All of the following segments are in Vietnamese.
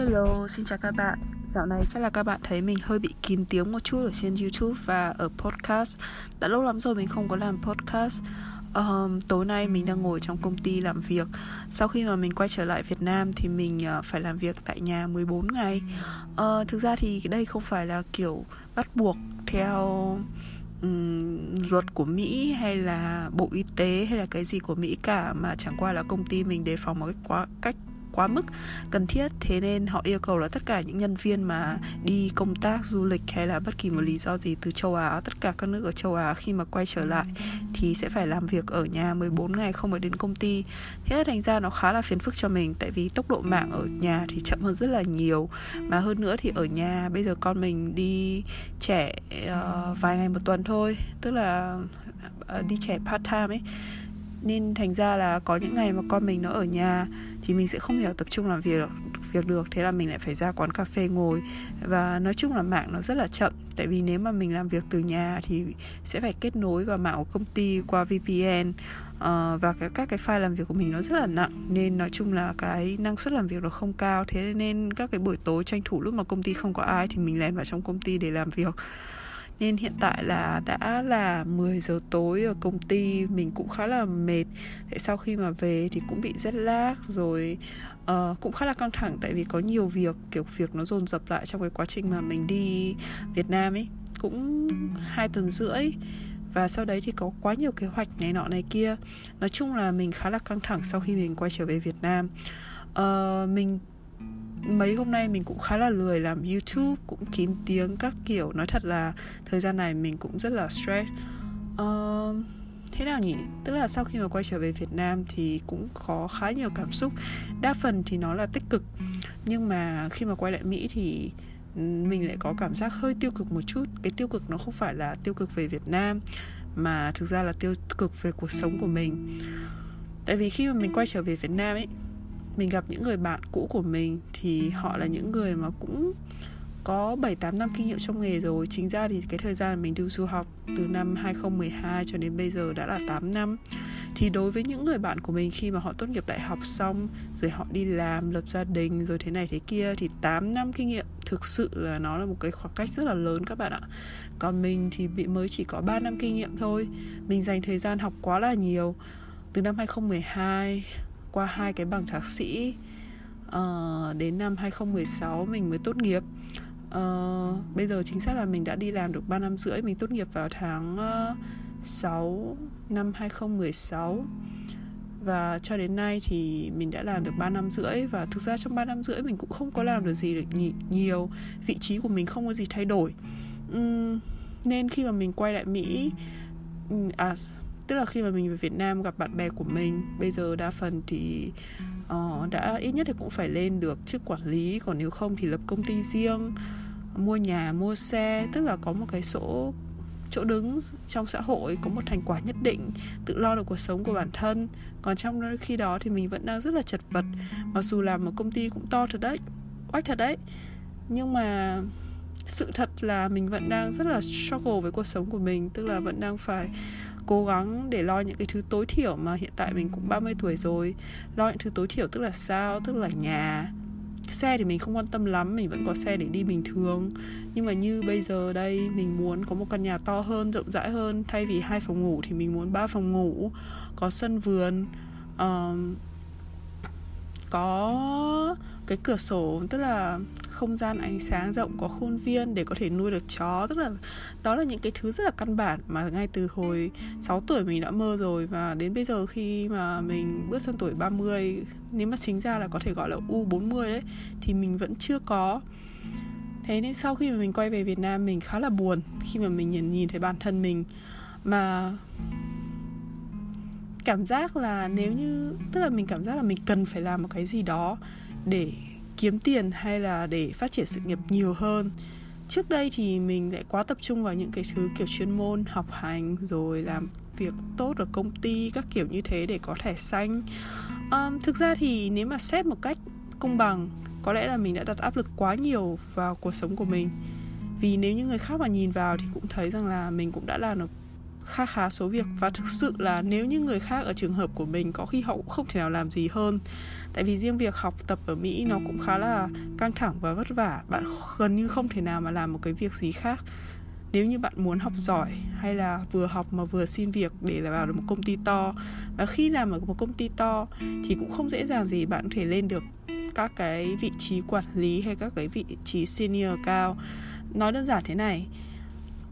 Hello, xin chào các bạn. Dạo này chắc là các bạn thấy mình hơi bị kín tiếng một chút ở trên YouTube và ở podcast. Đã lâu lắm rồi mình không có làm podcast. Um, tối nay mình đang ngồi trong công ty làm việc. Sau khi mà mình quay trở lại Việt Nam thì mình uh, phải làm việc tại nhà 14 ngày. Uh, thực ra thì đây không phải là kiểu bắt buộc theo um, luật của Mỹ hay là Bộ Y tế hay là cái gì của Mỹ cả mà chẳng qua là công ty mình đề phòng một cái quá cách quá mức cần thiết. Thế nên họ yêu cầu là tất cả những nhân viên mà đi công tác du lịch hay là bất kỳ một lý do gì từ châu Á tất cả các nước ở châu Á khi mà quay trở lại thì sẽ phải làm việc ở nhà 14 ngày không phải đến công ty. Thế là thành ra nó khá là phiền phức cho mình tại vì tốc độ mạng ở nhà thì chậm hơn rất là nhiều. Mà hơn nữa thì ở nhà bây giờ con mình đi trẻ uh, vài ngày một tuần thôi tức là uh, đi trẻ part time ấy nên thành ra là có những ngày mà con mình nó ở nhà thì mình sẽ không thể tập trung làm việc được việc được. Thế là mình lại phải ra quán cà phê ngồi. Và nói chung là mạng nó rất là chậm. Tại vì nếu mà mình làm việc từ nhà thì sẽ phải kết nối vào mạng của công ty qua VPN uh, ờ, và cái, các cái file làm việc của mình nó rất là nặng. Nên nói chung là cái năng suất làm việc nó không cao. Thế nên các cái buổi tối tranh thủ lúc mà công ty không có ai thì mình lèn vào trong công ty để làm việc nên hiện tại là đã là 10 giờ tối ở công ty mình cũng khá là mệt. Tại sau khi mà về thì cũng bị rất lag rồi uh, cũng khá là căng thẳng tại vì có nhiều việc kiểu việc nó dồn dập lại trong cái quá trình mà mình đi Việt Nam ấy. Cũng hai tuần rưỡi. Và sau đấy thì có quá nhiều kế hoạch này nọ này kia. Nói chung là mình khá là căng thẳng sau khi mình quay trở về Việt Nam. Uh, mình mấy hôm nay mình cũng khá là lười làm youtube cũng kín tiếng các kiểu. Nói thật là thời gian này mình cũng rất là stress. Uh, thế nào nhỉ? Tức là sau khi mà quay trở về việt nam thì cũng có khá nhiều cảm xúc. Đa phần thì nó là tích cực. Nhưng mà khi mà quay lại mỹ thì mình lại có cảm giác hơi tiêu cực một chút. Cái tiêu cực nó không phải là tiêu cực về việt nam mà thực ra là tiêu cực về cuộc sống của mình. Tại vì khi mà mình quay trở về việt nam ấy mình gặp những người bạn cũ của mình thì họ là những người mà cũng có 7 8 năm kinh nghiệm trong nghề rồi. Chính ra thì cái thời gian mình đi du học từ năm 2012 cho đến bây giờ đã là 8 năm. Thì đối với những người bạn của mình khi mà họ tốt nghiệp đại học xong rồi họ đi làm, lập gia đình rồi thế này thế kia thì 8 năm kinh nghiệm thực sự là nó là một cái khoảng cách rất là lớn các bạn ạ. Còn mình thì bị mới chỉ có 3 năm kinh nghiệm thôi. Mình dành thời gian học quá là nhiều. Từ năm 2012 qua hai cái bằng thạc sĩ uh, đến năm 2016 mình mới tốt nghiệp. Uh, bây giờ chính xác là mình đã đi làm được 3 năm rưỡi mình tốt nghiệp vào tháng ờ, uh, 6 năm 2016 và cho đến nay thì mình đã làm được 3 năm rưỡi và thực ra trong 3 năm rưỡi mình cũng không có làm được gì được nhiều. Vị trí của mình không có gì thay đổi. Uhm, nên khi mà mình quay lại Mỹ à tức là khi mà mình về Việt Nam gặp bạn bè của mình bây giờ đa phần thì uh, đã ít nhất thì cũng phải lên được chức quản lý. Còn nếu không thì lập công ty riêng mua nhà mua xe. Tức là có một cái số chỗ đứng trong xã hội có một thành quả nhất định tự lo được cuộc sống của bản thân. Còn trong khi đó thì mình vẫn đang rất là chật vật. Mặc dù làm một công ty cũng to thật đấy oách thật đấy. Nhưng mà sự thật là mình vẫn đang rất là struggle với cuộc sống của mình. Tức là vẫn đang phải cố gắng để lo những cái thứ tối thiểu mà hiện tại mình cũng 30 tuổi rồi. Lo những thứ tối thiểu tức là sao? Tức là nhà. Xe thì mình không quan tâm lắm mình vẫn có xe để đi bình thường. Nhưng mà như bây giờ đây mình muốn có một căn nhà to hơn rộng rãi hơn. Thay vì hai phòng ngủ thì mình muốn ba phòng ngủ có sân vườn um, có cái cửa sổ, tức là không gian ánh sáng rộng có khuôn viên để có thể nuôi được chó. Tức là đó là những cái thứ rất là căn bản mà ngay từ hồi 6 tuổi mình đã mơ rồi. Và đến bây giờ khi mà mình bước sang tuổi 30 nếu mà chính ra là có thể gọi là U40 đấy thì mình vẫn chưa có. Thế nên sau khi mà mình quay về Việt Nam mình khá là buồn khi mà mình nhìn nhìn thấy bản thân mình. Mà cảm giác là nếu như tức là mình cảm giác là mình cần phải làm một cái gì đó để kiếm tiền hay là để phát triển sự nghiệp nhiều hơn. Trước đây thì mình lại quá tập trung vào những cái thứ kiểu chuyên môn học hành rồi làm việc tốt ở công ty các kiểu như thế để có thẻ xanh. Um, thực ra thì nếu mà xét một cách công bằng có lẽ là mình đã đặt áp lực quá nhiều vào cuộc sống của mình. Vì nếu như người khác mà nhìn vào thì cũng thấy rằng là mình cũng đã làm được kha khá số việc. Và thực sự là nếu như người khác ở trường hợp của mình có khi họ cũng không thể nào làm gì hơn. Tại vì riêng việc học tập ở mỹ nó cũng khá là căng thẳng và vất vả. Bạn gần như không thể nào mà làm một cái việc gì khác. Nếu như bạn muốn học giỏi hay là vừa học mà vừa xin việc để vào được một công ty to. Và khi làm ở một công ty to thì cũng không dễ dàng gì bạn có thể lên được các cái vị trí quản lý hay các cái vị trí senior cao. Nói đơn giản thế này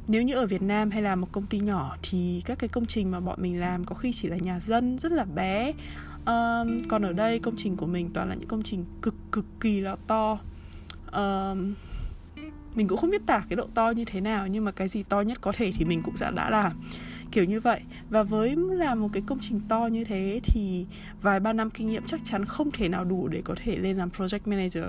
nếu như ở Việt Nam hay là một công ty nhỏ thì các cái công trình mà bọn mình làm có khi chỉ là nhà dân rất là bé. Um, còn ở đây công trình của mình toàn là những công trình cực cực kỳ là to. Um, mình cũng không biết tả cái độ to như thế nào nhưng mà cái gì to nhất có thể thì mình cũng đã đã làm kiểu như vậy. Và với làm một cái công trình to như thế thì vài ba năm kinh nghiệm chắc chắn không thể nào đủ để có thể lên làm project manager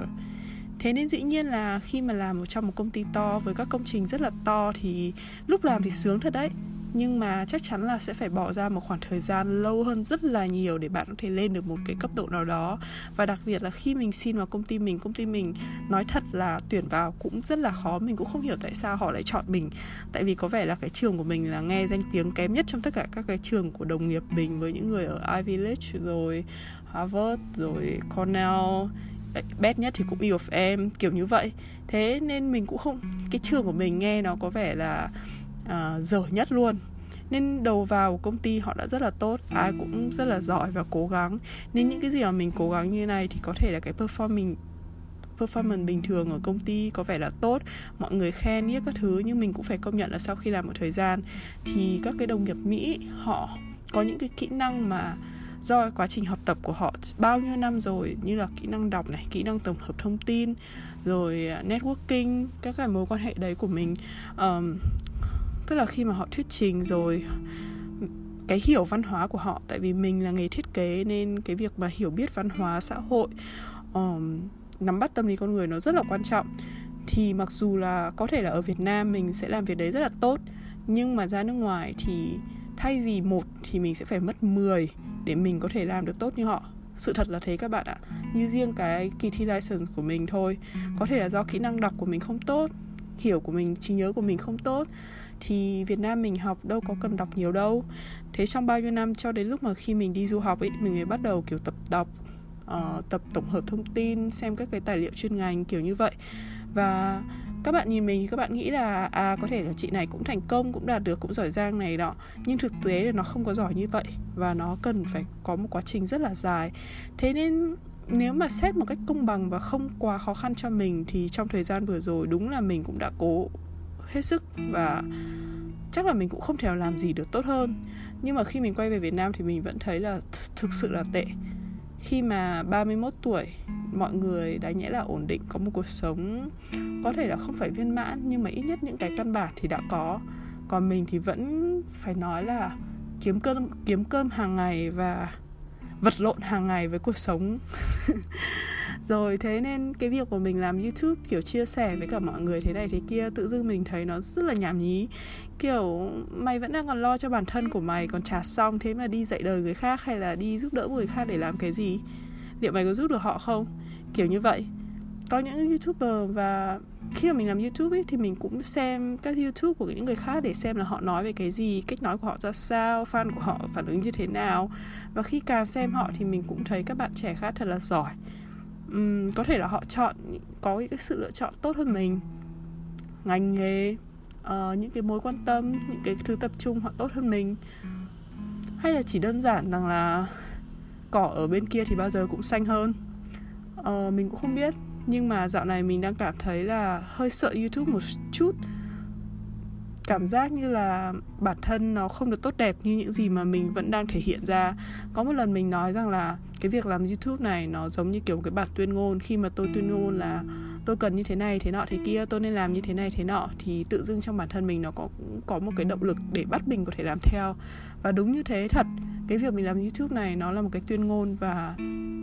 thế nên dĩ nhiên là khi mà làm trong một công ty to với các công trình rất là to thì lúc làm thì sướng thật đấy. Nhưng mà chắc chắn là sẽ phải bỏ ra một khoảng thời gian lâu hơn rất là nhiều để bạn có thể lên được một cái cấp độ nào đó. Và đặc biệt là khi mình xin vào công ty mình, công ty mình nói thật là tuyển vào cũng rất là khó, mình cũng không hiểu tại sao họ lại chọn mình. Tại vì có vẻ là cái trường của mình là nghe danh tiếng kém nhất trong tất cả các cái trường của đồng nghiệp mình với những người ở Ivy League rồi Harvard rồi Cornell bad nhất thì cũng yêu of kiểu như vậy. Thế nên mình cũng không cái trường của mình nghe nó có vẻ là uh, dở nhất luôn. Nên đầu vào công ty họ đã rất là tốt ai cũng rất là giỏi và cố gắng. Nên những cái gì mà mình cố gắng như này thì có thể là cái performance performance bình thường ở công ty có vẻ là tốt. Mọi người khen nhất các thứ nhưng mình cũng phải công nhận là sau khi làm một thời gian thì các cái đồng nghiệp mỹ họ có những cái kỹ năng mà do quá trình học tập của họ bao nhiêu năm rồi như là kỹ năng đọc này kỹ năng tổng hợp thông tin rồi à, networking các cái mối quan hệ đấy của mình. Um, tức là khi mà họ thuyết trình rồi cái hiểu văn hóa của họ tại vì mình là nghề thiết kế nên cái việc mà hiểu biết văn hóa xã hội um, nắm bắt tâm lý con người nó rất là quan trọng. Thì mặc dù là có thể là ở Việt Nam mình sẽ làm việc đấy rất là tốt nhưng mà ra nước ngoài thì thay vì một thì mình sẽ phải mất 10 để mình có thể làm được tốt như họ. Sự thật là thế các bạn ạ. Như riêng cái kỳ thi license của mình thôi. Có thể là do kỹ năng đọc của mình không tốt hiểu của mình trí nhớ của mình không tốt thì Việt Nam mình học đâu có cần đọc nhiều đâu. Thế trong bao nhiêu năm cho đến lúc mà khi mình đi du học ấy mình mới bắt đầu kiểu tập đọc uh, tập tổng hợp thông tin xem các cái tài liệu chuyên ngành kiểu như vậy. Và các bạn nhìn mình thì các bạn nghĩ là à có thể là chị này cũng thành công cũng đạt được cũng giỏi giang này đó nhưng thực tế là nó không có giỏi như vậy và nó cần phải có một quá trình rất là dài. Thế nên nếu mà xét một cách công bằng và không quá khó khăn cho mình thì trong thời gian vừa rồi đúng là mình cũng đã cố hết sức và chắc là mình cũng không thể làm gì được tốt hơn. Nhưng mà khi mình quay về Việt Nam thì mình vẫn thấy là thực sự là tệ khi mà 31 tuổi, mọi người đáng nhẽ là ổn định, có một cuộc sống có thể là không phải viên mãn, nhưng mà ít nhất những cái căn bản thì đã có. Còn mình thì vẫn phải nói là kiếm cơm kiếm cơm hàng ngày và vật lộn hàng ngày với cuộc sống. Rồi thế nên cái việc của mình làm youtube, kiểu, chia sẻ với cả mọi người thế này thế kia, tự dưng mình thấy nó rất là nhảm nhí kiểu mày vẫn đang còn lo cho bản thân của mày còn trả xong thế mà đi dạy đời người khác hay là đi giúp đỡ người khác để làm cái gì? Liệu mày có giúp được họ không? Kiểu như vậy. Có những youtuber và khi mà mình làm youtube ấy thì mình cũng xem các youtube của những người khác để xem là họ nói về cái gì cách nói của họ ra sao fan của họ phản ứng như thế nào. Và khi càng xem họ thì mình cũng thấy các bạn trẻ khác thật là giỏi. Uhm, có thể là họ chọn có những cái sự lựa chọn tốt hơn mình. Ngành nghề uh, những cái mối quan tâm những cái thứ tập trung họ tốt hơn mình? Hay là chỉ đơn giản rằng là cỏ ở bên kia thì bao giờ cũng xanh hơn? Uh, mình cũng không biết nhưng mà dạo này mình đang cảm thấy là hơi sợ youtube một chút. Cảm giác như là bản thân nó không được tốt đẹp như những gì mà mình vẫn đang thể hiện ra. Có một lần mình nói rằng là cái việc làm youtube này nó giống như kiểu một cái bản tuyên ngôn. Khi mà tôi tuyên ngôn là tôi cần như thế này, thế nọ, thế kia, tôi nên làm như thế này, thế nọ, thì tự dưng trong bản thân mình nó có cũng có một cái động lực để bắt mình có thể làm theo. Và đúng như thế, thật, cái việc mình làm youtube này nó là một cái tuyên ngôn và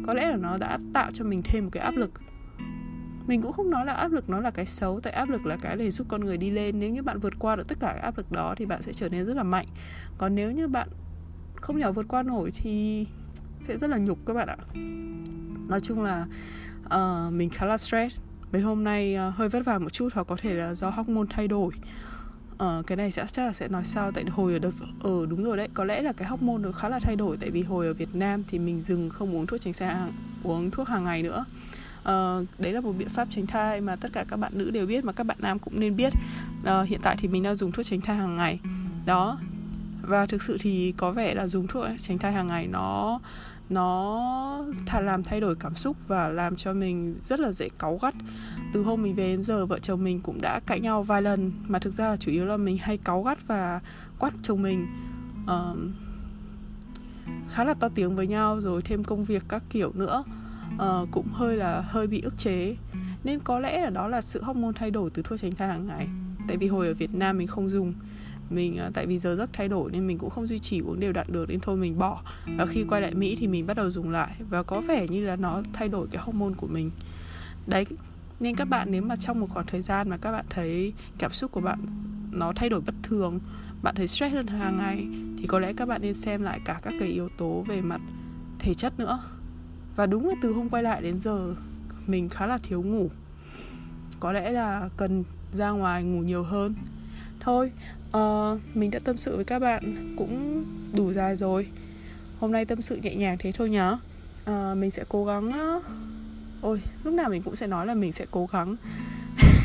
có lẽ là nó đã tạo cho mình thêm một cái áp lực. Mình cũng không nói là áp lực nó là cái xấu, tại áp lực là cái để giúp con người đi lên. Nếu như bạn vượt qua được tất cả áp lực đó thì bạn sẽ trở nên rất là mạnh. Còn nếu như bạn không nhỏ vượt qua nổi thì sẽ rất là nhục các bạn ạ. Nói chung là uh, mình khá là stress. Mấy hôm nay uh, hơi vất vả một chút hoặc có thể là do hormone thay đổi. Uh, cái này sẽ chắc là sẽ nói sau tại hồi ở đợt ở uh, đúng rồi đấy. Có lẽ là cái hormone nó khá là thay đổi tại vì hồi ở Việt Nam thì mình dừng không uống thuốc tránh xa, uống thuốc hàng ngày nữa. Uh, đấy là một biện pháp tránh thai mà tất cả các bạn nữ đều biết mà các bạn nam cũng nên biết. Uh, hiện tại thì mình đang dùng thuốc tránh thai hàng ngày. Đó và thực sự thì có vẻ là dùng thuốc tránh thai hàng ngày nó nó thà làm thay đổi cảm xúc và làm cho mình rất là dễ cáu gắt. Từ hôm mình về đến giờ vợ chồng mình cũng đã cãi nhau vài lần mà thực ra là chủ yếu là mình hay cáu gắt và quát chồng mình. Uh, khá là to tiếng với nhau rồi thêm công việc các kiểu nữa. Uh, cũng hơi là hơi bị ức chế. Nên có lẽ là đó là sự hormone thay đổi từ thuốc tránh thai hàng ngày. Tại vì hồi ở Việt Nam mình không dùng mình à, tại vì giờ giấc thay đổi nên mình cũng không duy trì uống đều đặn được nên thôi mình bỏ. Và khi quay lại Mỹ thì mình bắt đầu dùng lại. Và có vẻ như là nó thay đổi cái hormone của mình. Đấy, nên các bạn nếu mà trong một khoảng thời gian mà các bạn thấy cảm xúc của bạn nó thay đổi bất thường, bạn thấy stress hơn hàng ngày, thì có lẽ các bạn nên xem lại cả các cái yếu tố về mặt thể chất nữa. Và đúng là từ hôm quay lại đến giờ, mình khá là thiếu ngủ. Có lẽ là cần ra ngoài ngủ nhiều hơn thôi. Uh, mình đã tâm sự với các bạn cũng đủ dài rồi. Hôm nay tâm sự nhẹ nhàng thế thôi nhá. Uh, mình sẽ cố gắng uh... ôi lúc nào mình cũng sẽ nói là mình sẽ cố gắng.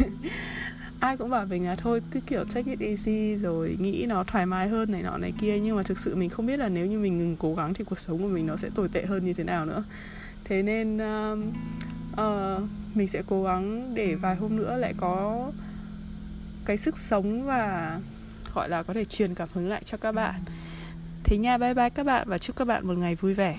Ai cũng bảo mình là thôi cứ kiểu take it easy rồi nghĩ nó thoải mái hơn này nọ này kia. Nhưng mà thực sự mình không biết là nếu như mình ngừng cố gắng thì cuộc sống của mình nó sẽ tồi tệ hơn như thế nào nữa. Thế nên uh, uh, mình sẽ cố gắng để vài hôm nữa lại có cái sức sống và, gọi là, có thể truyền cảm hứng lại cho các bạn. Thế nha, bye bye các bạn và chúc các bạn một ngày vui vẻ.